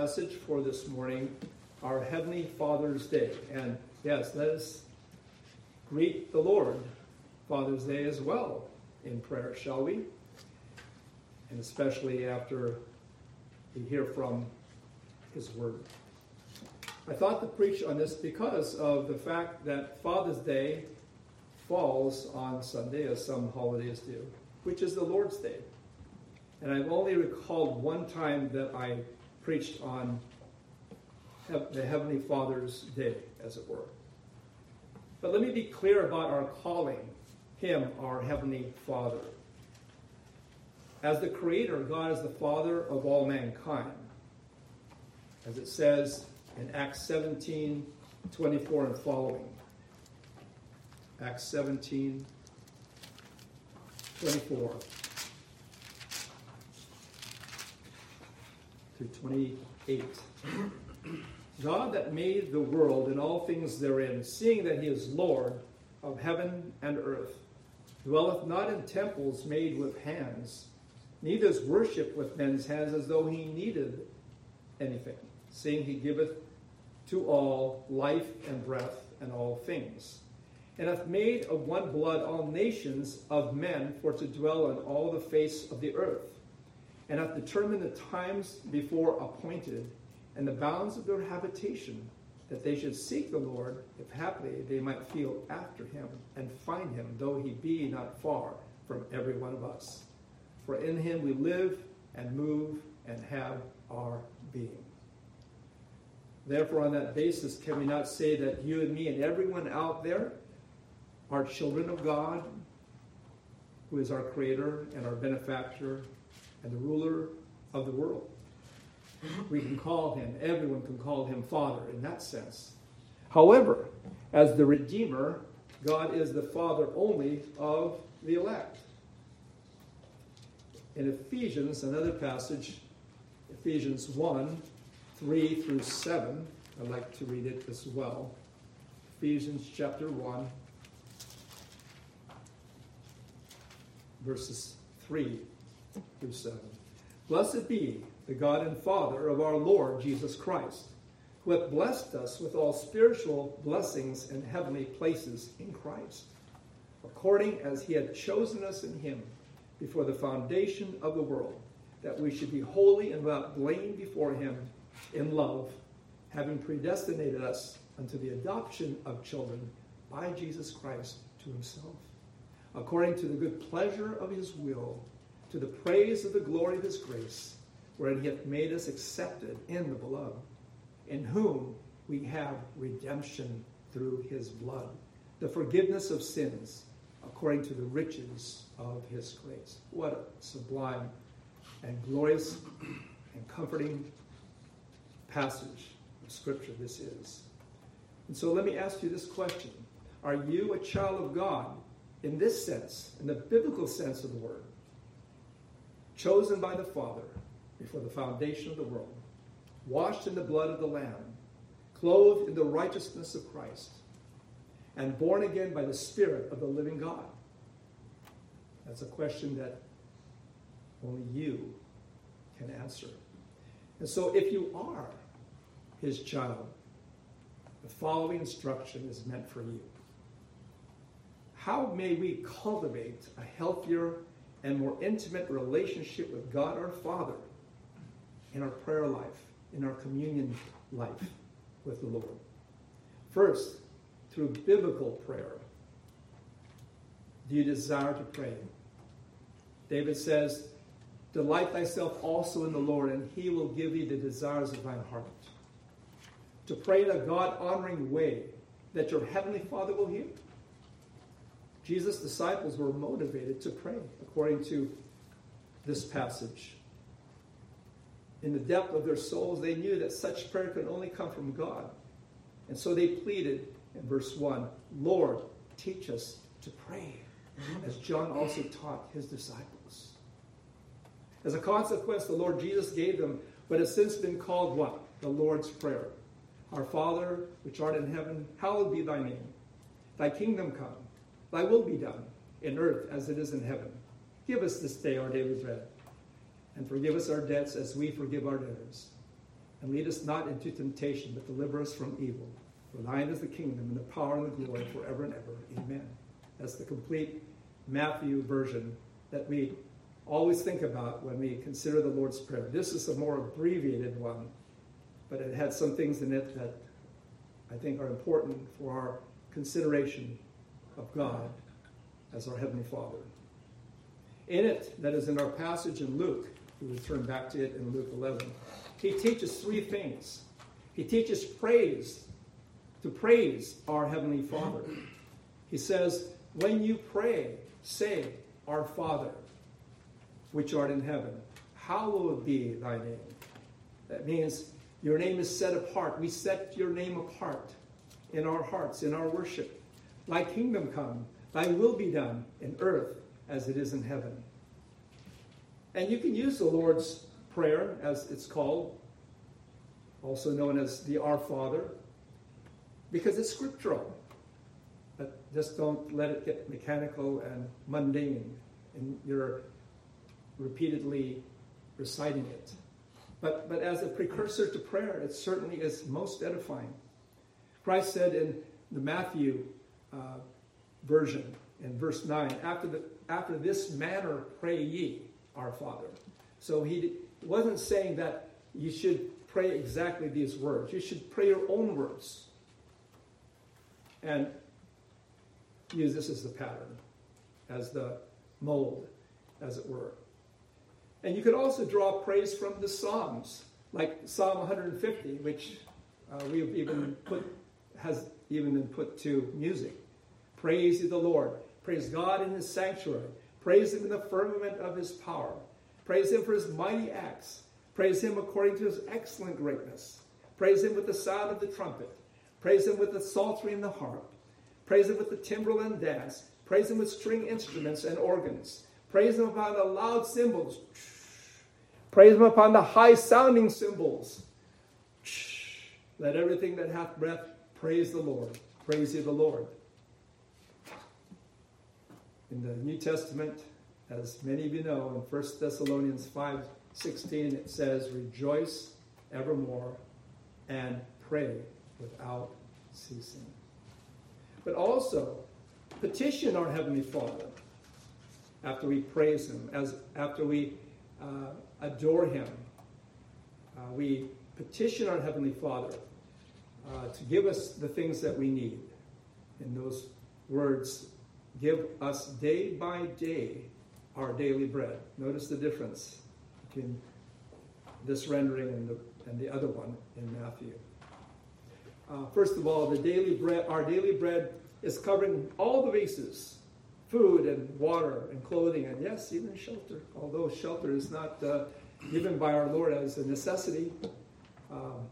message for this morning, our Heavenly Father's Day. And yes, let us greet the Lord Father's Day as well in prayer, shall we? And especially after we hear from His Word. I thought to preach on this because of the fact that Father's Day falls on Sunday, as some holidays do, which is the Lord's Day. And I've only recalled one time that I preached on the Heavenly Father's Day, as it were. But let me be clear about our calling Him our Heavenly Father. As the Creator, God is the Father of all mankind. As it says in Acts 17 24 and following. Acts 17 24. Through 28. God that made the world and all things therein, seeing that he is Lord of heaven and earth, dwelleth not in temples made with hands, neither is worshipped with men's hands as though he needed anything, seeing he giveth to all life and breath and all things, and hath made of one blood all nations of men for to dwell on all the face of the earth and hath determined the times before appointed and the bounds of their habitation, that they should seek the Lord, if haply they might feel after him and find him, though he be not far from every one of us. For in him we live and move and have our being. Therefore, on that basis, can we not say that you and me and everyone out there are children of God, who is our Creator and our benefactor and the ruler of the world. We can call him, everyone can call him Father in that sense. However, as the Redeemer, God is the Father only of the elect. In Ephesians, another passage, Ephesians 1 3 through 7, I'd like to read it as well. Ephesians chapter 1, verses 3 through 7. Blessed be the God and Father of our Lord Jesus Christ, who hath blessed us with all spiritual blessings in heavenly places in Christ, according as he had chosen us in him before the foundation of the world, that we should be holy and without blame before him in love, having predestinated us unto the adoption of children by Jesus Christ to himself, according to the good pleasure of his will to the praise of the glory of his grace, wherein he hath made us accepted in the beloved, in whom we have redemption through his blood, the forgiveness of sins, according to the riches of his grace. What a sublime and glorious and comforting passage of Scripture this is. And so let me ask you this question Are you a child of God in this sense, in the biblical sense of the word? Chosen by the Father before the foundation of the world, washed in the blood of the Lamb, clothed in the righteousness of Christ, and born again by the Spirit of the living God? That's a question that only you can answer. And so, if you are his child, the following instruction is meant for you. How may we cultivate a healthier and more intimate relationship with God our Father in our prayer life, in our communion life with the Lord. First, through biblical prayer. Do you desire to pray? David says, Delight thyself also in the Lord, and he will give thee the desires of thine heart. To pray in a God honoring way that your heavenly Father will hear. Jesus' disciples were motivated to pray according to this passage. In the depth of their souls, they knew that such prayer could only come from God. And so they pleaded in verse 1 Lord, teach us to pray, as John also taught his disciples. As a consequence, the Lord Jesus gave them what has since been called what? The Lord's Prayer. Our Father, which art in heaven, hallowed be thy name. Thy kingdom come. Thy will be done in earth as it is in heaven. Give us this day our daily bread, and forgive us our debts as we forgive our debtors. And lead us not into temptation, but deliver us from evil. For thine is the kingdom and the power and the glory forever and ever. Amen. That's the complete Matthew version that we always think about when we consider the Lord's Prayer. This is a more abbreviated one, but it had some things in it that I think are important for our consideration of God as our Heavenly Father. In it, that is in our passage in Luke, we return back to it in Luke 11, he teaches three things. He teaches praise, to praise our Heavenly Father. He says, When you pray, say, Our Father, which art in heaven, hallowed be thy name. That means your name is set apart. We set your name apart in our hearts, in our worship. Thy kingdom come, thy will be done in earth as it is in heaven. And you can use the Lord's Prayer, as it's called, also known as the Our Father, because it's scriptural. But just don't let it get mechanical and mundane, and you're repeatedly reciting it. But, but as a precursor to prayer, it certainly is most edifying. Christ said in the Matthew uh, version, in verse 9, after, the, after this manner pray ye, our Father. So he wasn't saying that you should pray exactly these words. You should pray your own words. And use this as the pattern, as the mold, as it were. And you could also draw praise from the Psalms, like Psalm 150, which uh, we've even put, has even been put to music. Praise ye the Lord. Praise God in his sanctuary. Praise him in the firmament of his power. Praise him for his mighty acts. Praise him according to his excellent greatness. Praise him with the sound of the trumpet. Praise him with the psaltery and the harp. Praise him with the timbrel and dance. Praise him with string instruments and organs. Praise him upon the loud cymbals. Praise him upon the high sounding cymbals. Let everything that hath breath praise the Lord. Praise ye the Lord. In the New Testament, as many of you know, in 1 Thessalonians 5 16, it says, Rejoice evermore and pray without ceasing. But also, petition our Heavenly Father after we praise Him, as after we uh, adore Him. Uh, we petition our Heavenly Father uh, to give us the things that we need. In those words, give us day by day our daily bread. Notice the difference between this rendering and the, and the other one in Matthew. Uh, first of all, the daily bread, our daily bread is covering all the bases food and water and clothing, and yes, even shelter, although shelter is not uh, given by our Lord as a necessity, um,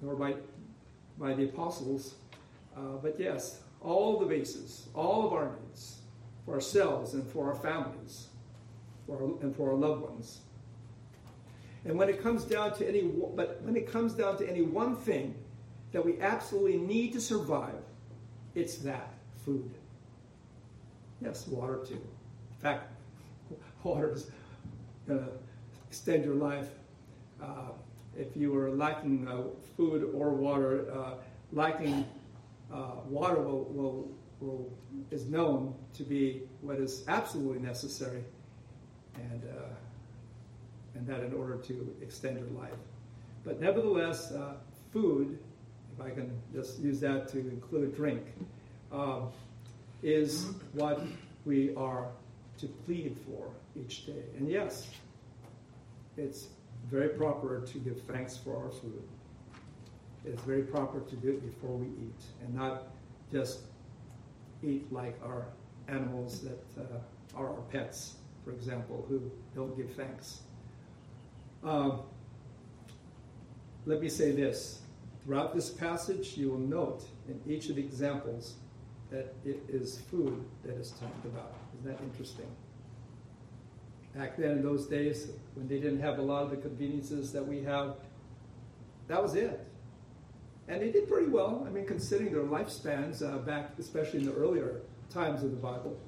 nor by, by the apostles. Uh, but yes, all the bases, all of our needs for ourselves and for our families for our, and for our loved ones. And when it comes down to any, but when it comes down to any one thing that we absolutely need to survive, it's that food. Yes, water too. In fact, water is going to extend your life. Uh, if you are lacking uh, food or water, uh, lacking uh, water will, will, will, is known to be what is absolutely necessary, and, uh, and that in order to extend your life. But nevertheless, uh, food, if I can just use that to include drink, um, is what we are to plead for each day. And yes, it's very proper to give thanks for our food. It's very proper to do it before we eat and not just eat like our animals that uh, are our pets, for example, who don't give thanks. Um, let me say this. Throughout this passage, you will note in each of the examples that it is food that is talked about. Isn't that interesting? Back then, in those days, when they didn't have a lot of the conveniences that we have, that was it. And they did pretty well. I mean, considering their lifespans uh, back, especially in the earlier times of the Bible.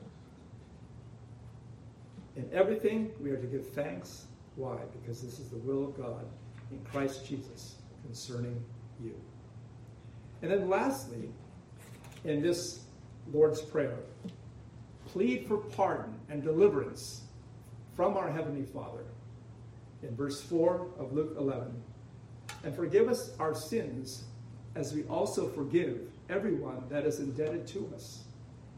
In everything, we are to give thanks. Why? Because this is the will of God in Christ Jesus concerning you. And then lastly, in this Lord's Prayer, plead for pardon and deliverance from our Heavenly Father. In verse 4 of Luke 11, and forgive us our sins as we also forgive everyone that is indebted to us.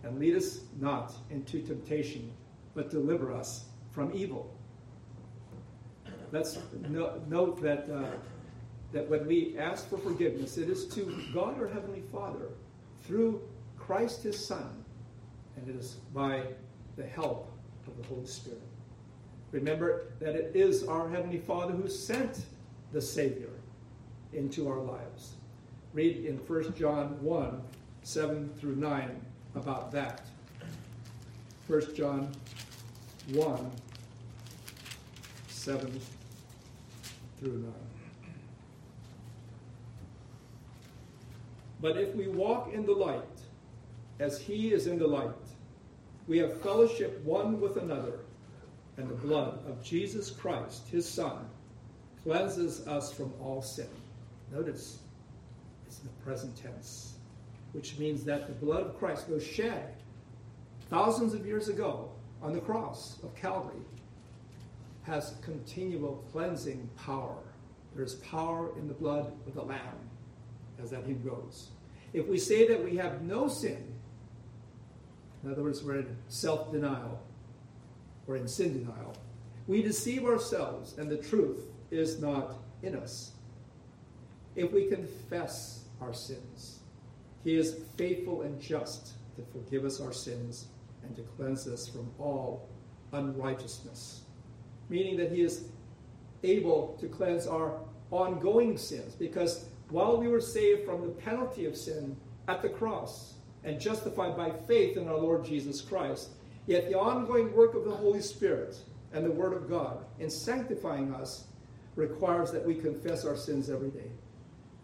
And lead us not into temptation, but deliver us from evil. Let's no, note that, uh, that when we ask for forgiveness, it is to God our Heavenly Father through Christ His Son, and it is by the help of the Holy Spirit. Remember that it is our Heavenly Father who sent the Savior into our lives. Read in 1 John 1 7 through 9 about that. 1 John 1 7 through 9. But if we walk in the light, as he is in the light, we have fellowship one with another, and the blood of Jesus Christ, his Son, cleanses us from all sin. Notice, in the present tense, which means that the blood of Christ was shed thousands of years ago on the cross of Calvary has continual cleansing power. There's power in the blood of the Lamb, as that hymn goes. If we say that we have no sin, in other words, we're in self denial or in sin denial, we deceive ourselves and the truth is not in us. If we confess our sins, He is faithful and just to forgive us our sins and to cleanse us from all unrighteousness. Meaning that He is able to cleanse our ongoing sins because while we were saved from the penalty of sin at the cross, and justified by faith in our Lord Jesus Christ. Yet the ongoing work of the Holy Spirit and the Word of God in sanctifying us requires that we confess our sins every day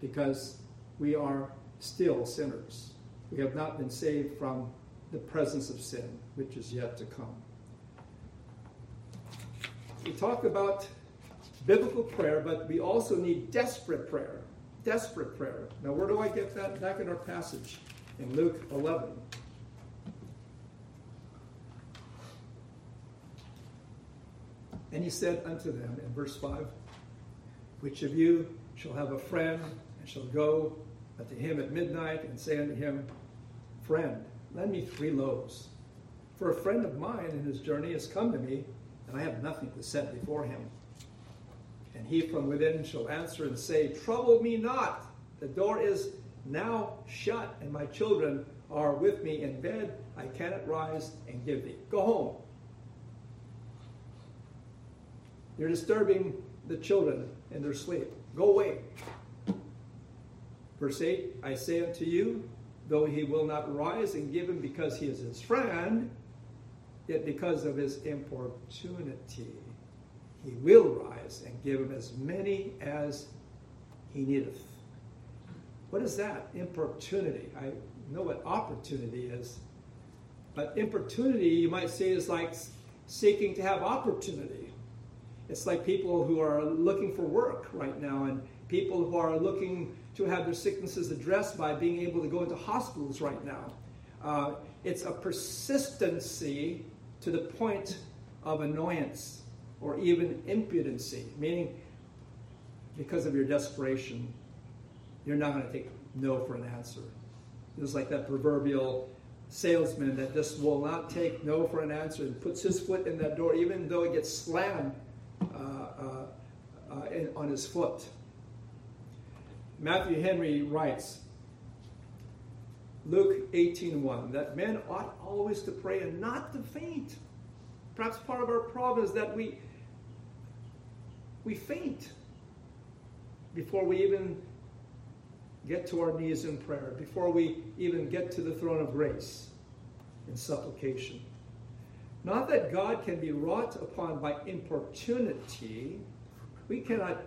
because we are still sinners. We have not been saved from the presence of sin, which is yet to come. We talk about biblical prayer, but we also need desperate prayer. Desperate prayer. Now, where do I get that? Back in our passage in Luke 11. And he said unto them in verse 5 Which of you shall have a friend and shall go Uh, unto him at midnight and say unto him, Friend, lend me three loaves. For a friend of mine in his journey has come to me, and I have nothing to set before him. And he from within shall answer and say, Trouble me not, the door is now shut, and my children are with me in bed. I cannot rise and give thee. Go home. You're disturbing the children in their sleep. Go away. Verse 8 I say unto you, though he will not rise and give him because he is his friend, yet because of his importunity, he will rise and give him as many as he needeth. What is that? Importunity. I know what opportunity is. But importunity, you might say, is like seeking to have opportunity. It's like people who are looking for work right now and people who are looking to have their sicknesses addressed by being able to go into hospitals right now. Uh, it's a persistency to the point of annoyance or even impudency, meaning because of your desperation, you're not going to take no for an answer. It's like that proverbial salesman that just will not take no for an answer and puts his foot in that door, even though it gets slammed uh, uh, uh, on his foot. Matthew Henry writes, Luke 18:1, that men ought always to pray and not to faint. Perhaps part of our problem is that we we faint before we even get to our knees in prayer, before we even get to the throne of grace in supplication. Not that God can be wrought upon by importunity, we cannot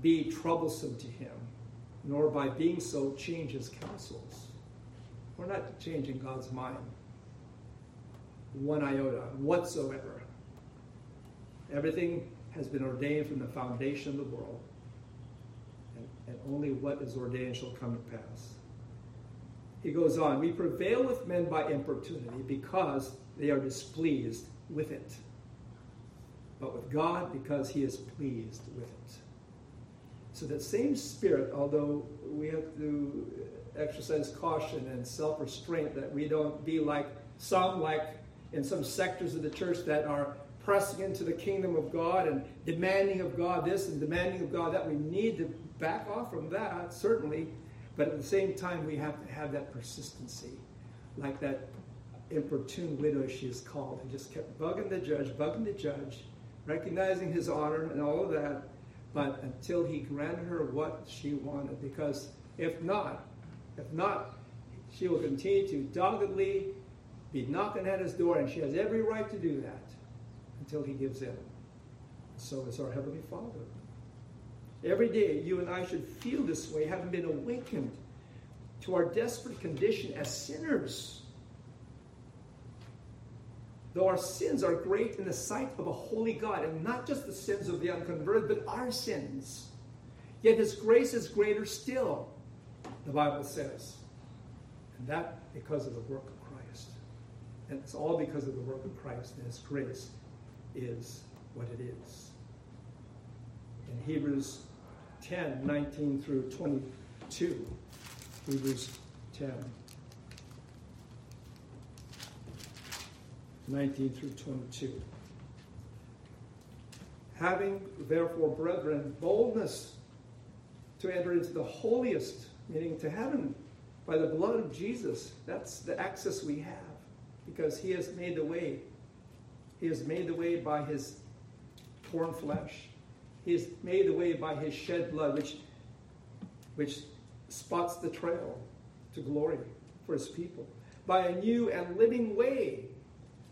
be troublesome to him, nor by being so change his counsels. We're not changing God's mind one iota whatsoever. Everything has been ordained from the foundation of the world and only what is ordained shall come to pass. He goes on, We prevail with men by importunity because they are displeased with it, but with God because he is pleased with it. So that same spirit, although we have to exercise caution and self-restraint that we don't be like some, like in some sectors of the church that are pressing into the kingdom of God and demanding of God this and demanding of God that. We need to back off from that, certainly, but at the same time, we have to have that persistency, like that importune widow she is called, and just kept bugging the judge, bugging the judge, recognizing his honor and all of that, but until he granted her what she wanted, because if not, if not, she will continue to doggedly be knocking at his door, and she has every right to do that until he gives in. So is our Heavenly Father. Every day, you and I should feel this way, having been awakened to our desperate condition as sinners. Though our sins are great in the sight of a holy God, and not just the sins of the unconverted, but our sins, yet His grace is greater still, the Bible says. And that because of the work of Christ. And it's all because of the work of Christ, and His grace is what it is. In Hebrews 10 19 through 22. Hebrews 10 19 through 22. Having, therefore, brethren, boldness to enter into the holiest, meaning to heaven, by the blood of Jesus. That's the access we have because he has made the way. He has made the way by his torn flesh. He has made the way by his shed blood, which, which spots the trail to glory for his people. By a new and living way,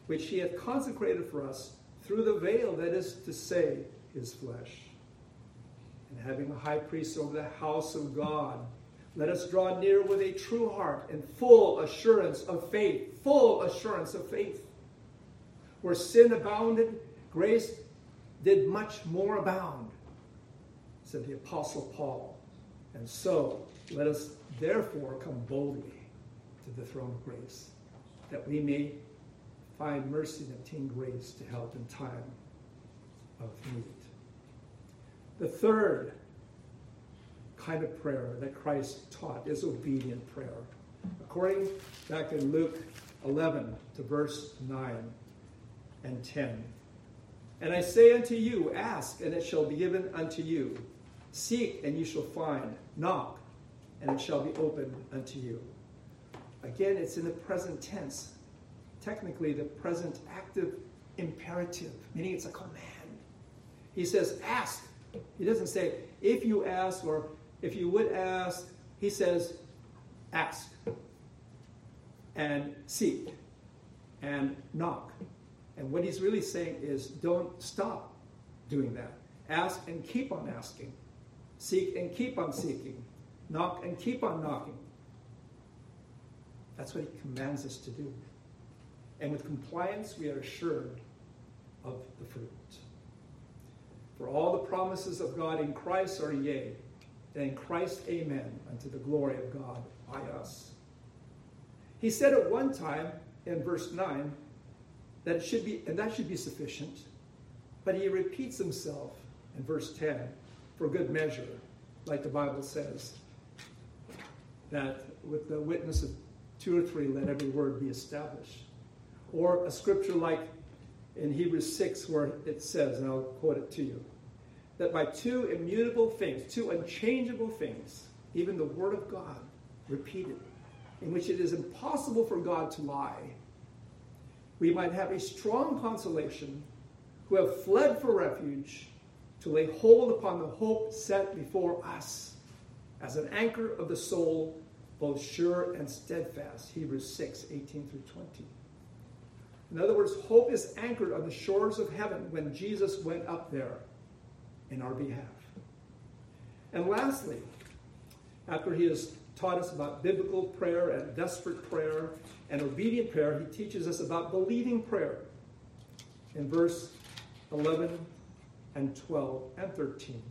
which he hath consecrated for us through the veil, that is to say, his flesh. And having a high priest over the house of God, let us draw near with a true heart and full assurance of faith. Full assurance of faith. Where sin abounded, grace did much more abound, said the Apostle Paul. And so let us therefore come boldly to the throne of grace, that we may find mercy and obtain grace to help in time of need. The third kind of prayer that Christ taught is obedient prayer. According back in Luke 11 to verse 9 and 10. And I say unto you, ask, and it shall be given unto you. Seek, and you shall find. Knock, and it shall be opened unto you. Again, it's in the present tense. Technically, the present active imperative, meaning it's a command. He says, ask. He doesn't say, if you ask or if you would ask. He says, ask and seek and knock. And what he's really saying is don't stop doing that. Ask and keep on asking. Seek and keep on seeking. Knock and keep on knocking. That's what he commands us to do. And with compliance, we are assured of the fruit. For all the promises of God in Christ are yea, and in Christ amen, unto the glory of God by us. He said at one time in verse 9, that it should be, and that should be sufficient. But he repeats himself in verse 10 for good measure, like the Bible says, that with the witness of two or three, let every word be established. Or a scripture like in Hebrews 6, where it says, and I'll quote it to you, that by two immutable things, two unchangeable things, even the Word of God repeated, in which it is impossible for God to lie, we might have a strong consolation who have fled for refuge to lay hold upon the hope set before us as an anchor of the soul, both sure and steadfast. Hebrews 6 18 through 20. In other words, hope is anchored on the shores of heaven when Jesus went up there in our behalf. And lastly, after he has taught us about biblical prayer and desperate prayer and obedient prayer, he teaches us about believing prayer in verse 11 and 12 and 13.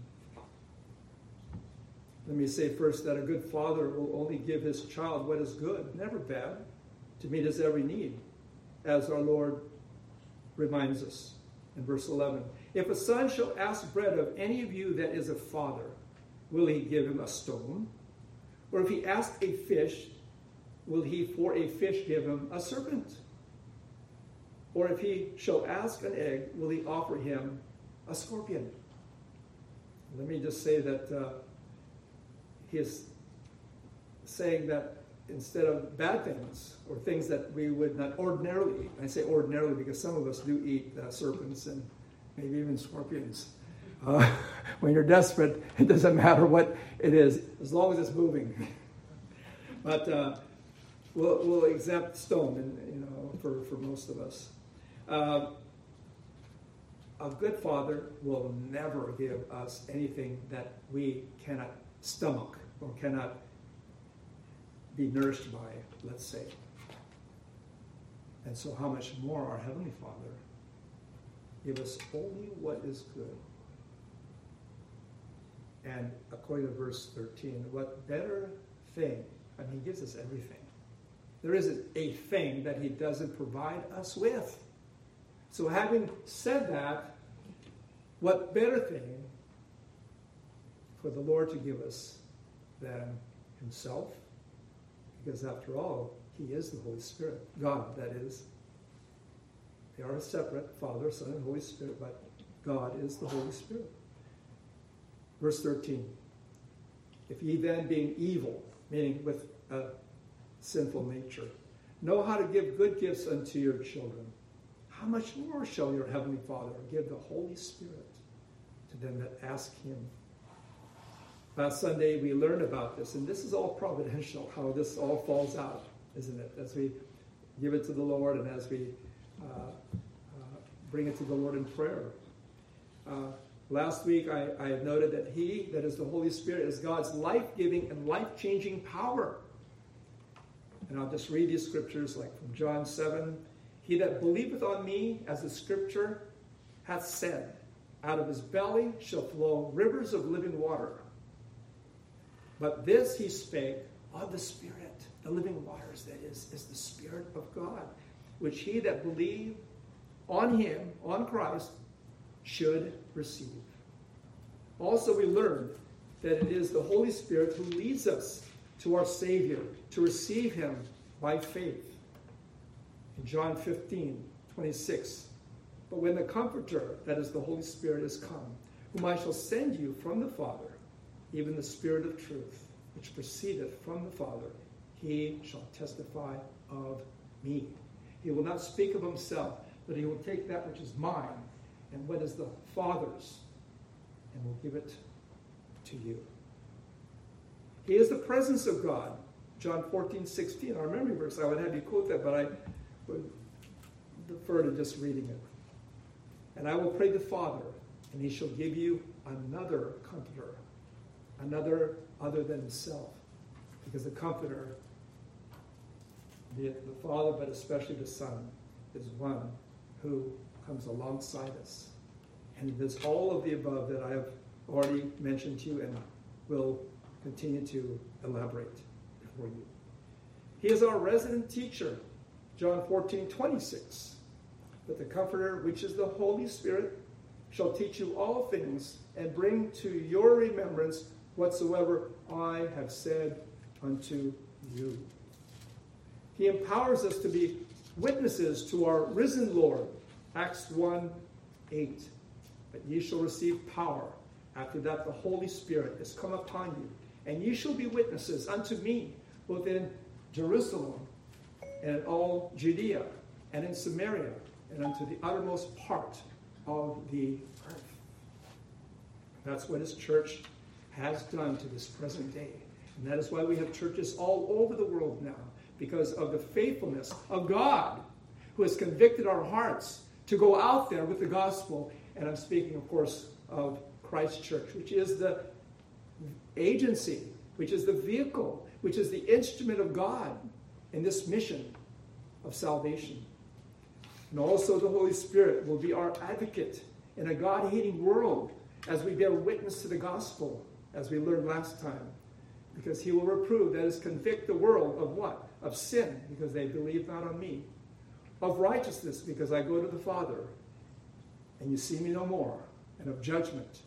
Let me say first that a good father will only give his child what is good, never bad, to meet his every need, as our Lord reminds us in verse 11. If a son shall ask bread of any of you that is a father, will he give him a stone? Or if he asks a fish, will he for a fish give him a serpent? Or if he shall ask an egg, will he offer him a scorpion? Let me just say that uh, he is saying that instead of bad things or things that we would not ordinarily eat, I say ordinarily because some of us do eat uh, serpents and maybe even scorpions. Uh, when you're desperate, it doesn't matter what it is, as long as it's moving. but uh, we'll, we'll exempt stone, and, you know, for, for most of us. Uh, a good father will never give us anything that we cannot stomach or cannot be nourished by, let's say. And so, how much more our Heavenly Father give us only what is good. And according to verse 13, what better thing? I mean, He gives us everything. There isn't a thing that He doesn't provide us with. So, having said that, what better thing for the Lord to give us than Himself? Because after all, He is the Holy Spirit. God, that is. They are separate Father, Son, and Holy Spirit, but God is the Holy Spirit. Verse 13 If ye then, being evil, meaning with a sinful nature, know how to give good gifts unto your children, how much more shall your heavenly Father give the Holy Spirit to them that ask him? Last Sunday we learned about this, and this is all providential, how this all falls out, isn't it? As we give it to the Lord and as we uh, uh, bring it to the Lord in prayer. Uh, last week I, I noted that He, that is the Holy Spirit, is God's life giving and life changing power. And I'll just read these scriptures like from John 7 he that believeth on me, as the scripture hath said, out of his belly shall flow rivers of living water. But this he spake of the Spirit, the living waters, that is, is the Spirit of God, which he that believe on him, on Christ, should receive. Also, we learn that it is the Holy Spirit who leads us to our Savior, to receive him by faith in John 15, 26. But when the Comforter, that is the Holy Spirit, is come, whom I shall send you from the Father, even the Spirit of truth, which proceedeth from the Father, he shall testify of me. He will not speak of himself, but he will take that which is mine and what is the Father's, and will give it to you. He is the presence of God. John 14, 16, our memory verse. I would have you quote that, but I would defer to just reading it. And I will pray the Father, and he shall give you another comforter, another other than himself. Because the comforter, it the Father, but especially the Son, is one who comes alongside us. And there's all of the above that I have already mentioned to you and will continue to elaborate before you. He is our resident teacher John 14, 26. But the Comforter, which is the Holy Spirit, shall teach you all things and bring to your remembrance whatsoever I have said unto you. He empowers us to be witnesses to our risen Lord. Acts 1 8. But ye shall receive power. After that, the Holy Spirit is come upon you, and ye shall be witnesses unto me, both in Jerusalem and in all Judea and in Samaria and unto the uttermost part of the earth. That's what his church has done to this present day. And that is why we have churches all over the world now, because of the faithfulness of God, who has convicted our hearts to go out there with the gospel. And I'm speaking, of course, of Christ Church, which is the agency, which is the vehicle, which is the instrument of God in this mission of salvation. And also, the Holy Spirit will be our advocate in a God hating world as we bear witness to the gospel, as we learned last time. because he will reprove, that is, convict the world of what? Of sin, because they believe not on me. Of righteousness, because I go to the Father, and you see me no more. And of judgment,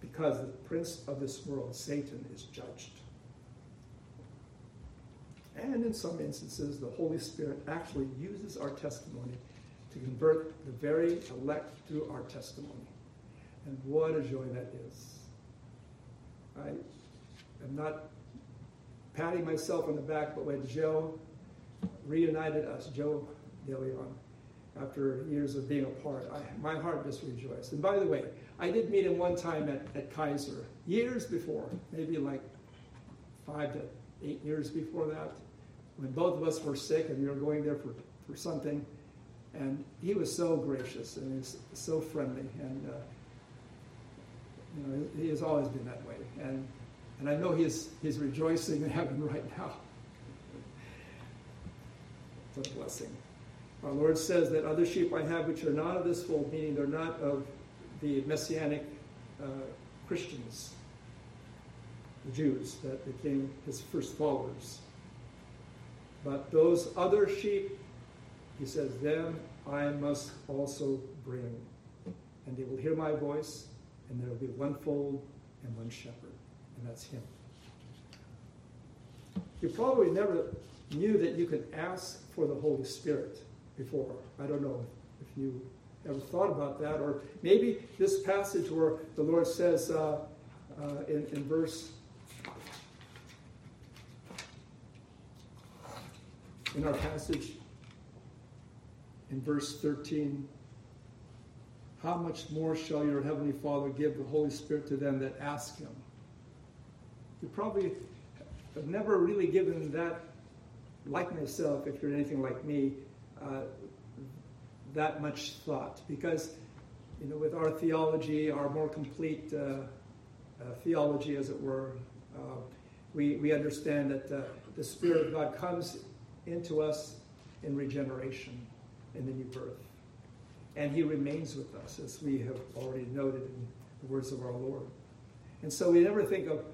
because the prince of this world, Satan, is judged. And in some instances, the Holy Spirit actually uses our testimony to convert the very elect through our testimony. And what a joy that is. I am not patting myself on the back, but when Joe reunited us, Joe DeLeon, after years of being apart, I, my heart just rejoiced. And by the way, I did meet him one time at, at Kaiser, years before, maybe like five to eight years before that, when both of us were sick and we were going there for, for something. And he was so gracious and he was so friendly. And, uh, you know, he has always been that way. And, and I know he's, he's rejoicing in heaven right now. It's a blessing. Our Lord says that other sheep I have which are not of this fold, meaning they're not of the messianic uh, Christians, the Jews that became his first followers. But those other sheep, he says, them I must also bring. And they will hear my voice, and there will be one fold and one shepherd, and that's him. You probably never knew that you could ask for the Holy Spirit before. I don't know if you ever thought about that, or maybe this passage where the Lord says uh, uh, in, in verse in our passage in verse 13 how much more shall your heavenly father give the holy spirit to them that ask him you probably have never really given that like myself if you're anything like me uh, that much thought because you know with our theology our more complete uh, uh, theology as it were uh, we, we understand that uh, the spirit of god comes into us in regeneration, in the new birth. And he remains with us, as we have already noted in the words of our Lord. And so we never think of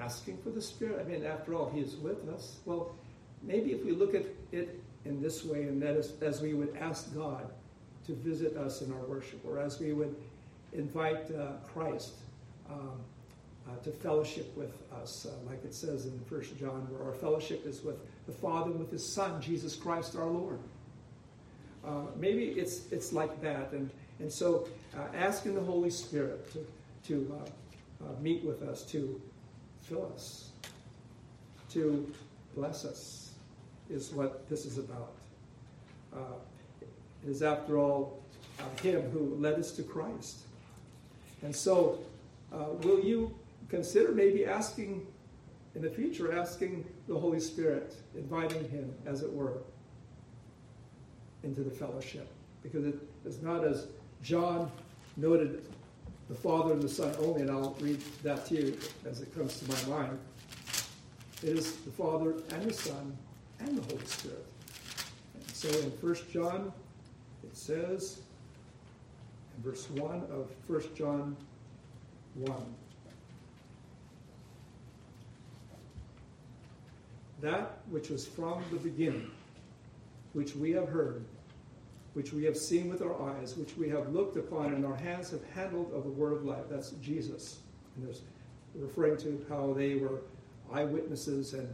asking for the Spirit. I mean, after all, he is with us. Well, maybe if we look at it in this way, and that is as we would ask God to visit us in our worship, or as we would invite uh, Christ um, uh, to fellowship with us, uh, like it says in First John, where our fellowship is with the Father and with His Son, Jesus Christ our Lord. Uh, maybe it's it's like that, and and so uh, asking the Holy Spirit to to uh, uh, meet with us, to fill us, to bless us, is what this is about. it is, after all, Him who led us to Christ, and so. will you consider maybe asking in the future, asking the Holy Spirit, inviting Him, as it were, into the fellowship. Because it is not as John noted the Father and the Son only, and I'll read that to you as it comes to my mind. It is the Father and the Son and the Holy Spirit. And so in 1 John, it says, in verse 1 of 1 John 1, that which was from the beginning, which we have heard, which we have seen with our eyes, which we have looked upon, and our hands have handled of the word of life. That's Jesus. And there's referring to how they were eyewitnesses and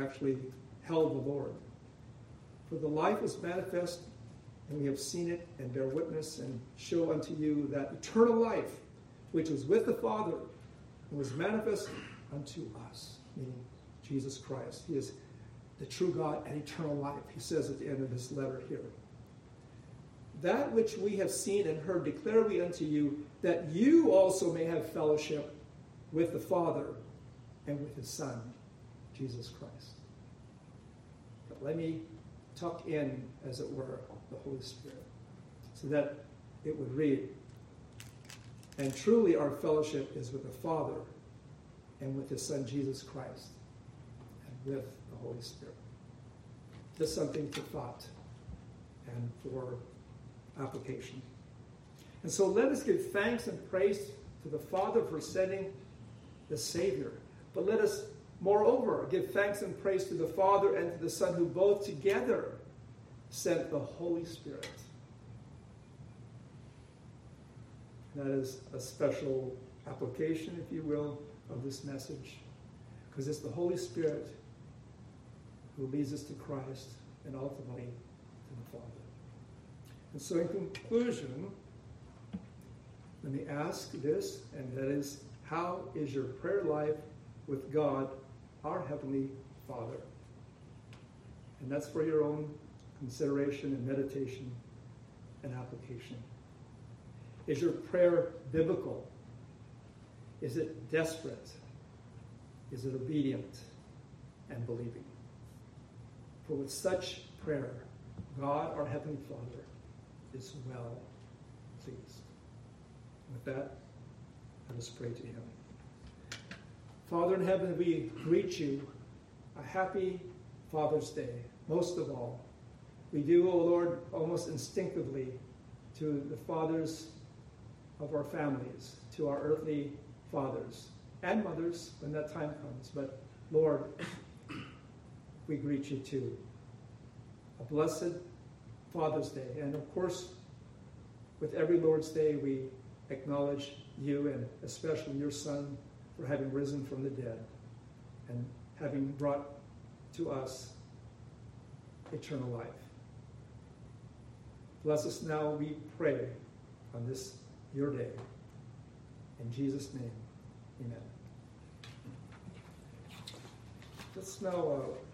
actually held the Lord. For the life is manifest, and we have seen it, and bear witness, and show unto you that eternal life, which was with the Father, and was manifest unto us, meaning Jesus Christ. He is the true God and eternal life, he says at the end of this letter here. That which we have seen and heard declare we unto you, that you also may have fellowship with the Father and with his Son, Jesus Christ. But let me tuck in, as it were, the Holy Spirit, so that it would read, and truly our fellowship is with the Father and with his Son, Jesus Christ and with Holy Spirit. Just something for thought and for application. And so let us give thanks and praise to the Father for sending the Savior. But let us, moreover, give thanks and praise to the Father and to the Son, who both together sent the Holy Spirit. That is a special application, if you will, of this message. Because it's the Holy Spirit who leads us to Christ and ultimately to the Father. And so, in conclusion, let me ask this, and that is how is your prayer life with God, our Heavenly Father? And that's for your own consideration and meditation and application. Is your prayer biblical? Is it desperate? Is it obedient and believing? For with such prayer, God, our Heavenly Father, is well pleased. With that, let us pray to Him. Father in heaven, we greet you a happy Father's Day. Most of all, we do, O oh Lord, almost instinctively to the fathers of our families, to our earthly fathers and mothers when that time comes. But Lord, we greet you too. A blessed Father's Day. And of course, with every Lord's Day, we acknowledge you and especially your Son for having risen from the dead and having brought to us eternal life. Bless us now, we pray, on this your day. In Jesus' name, amen. Let's now. Uh,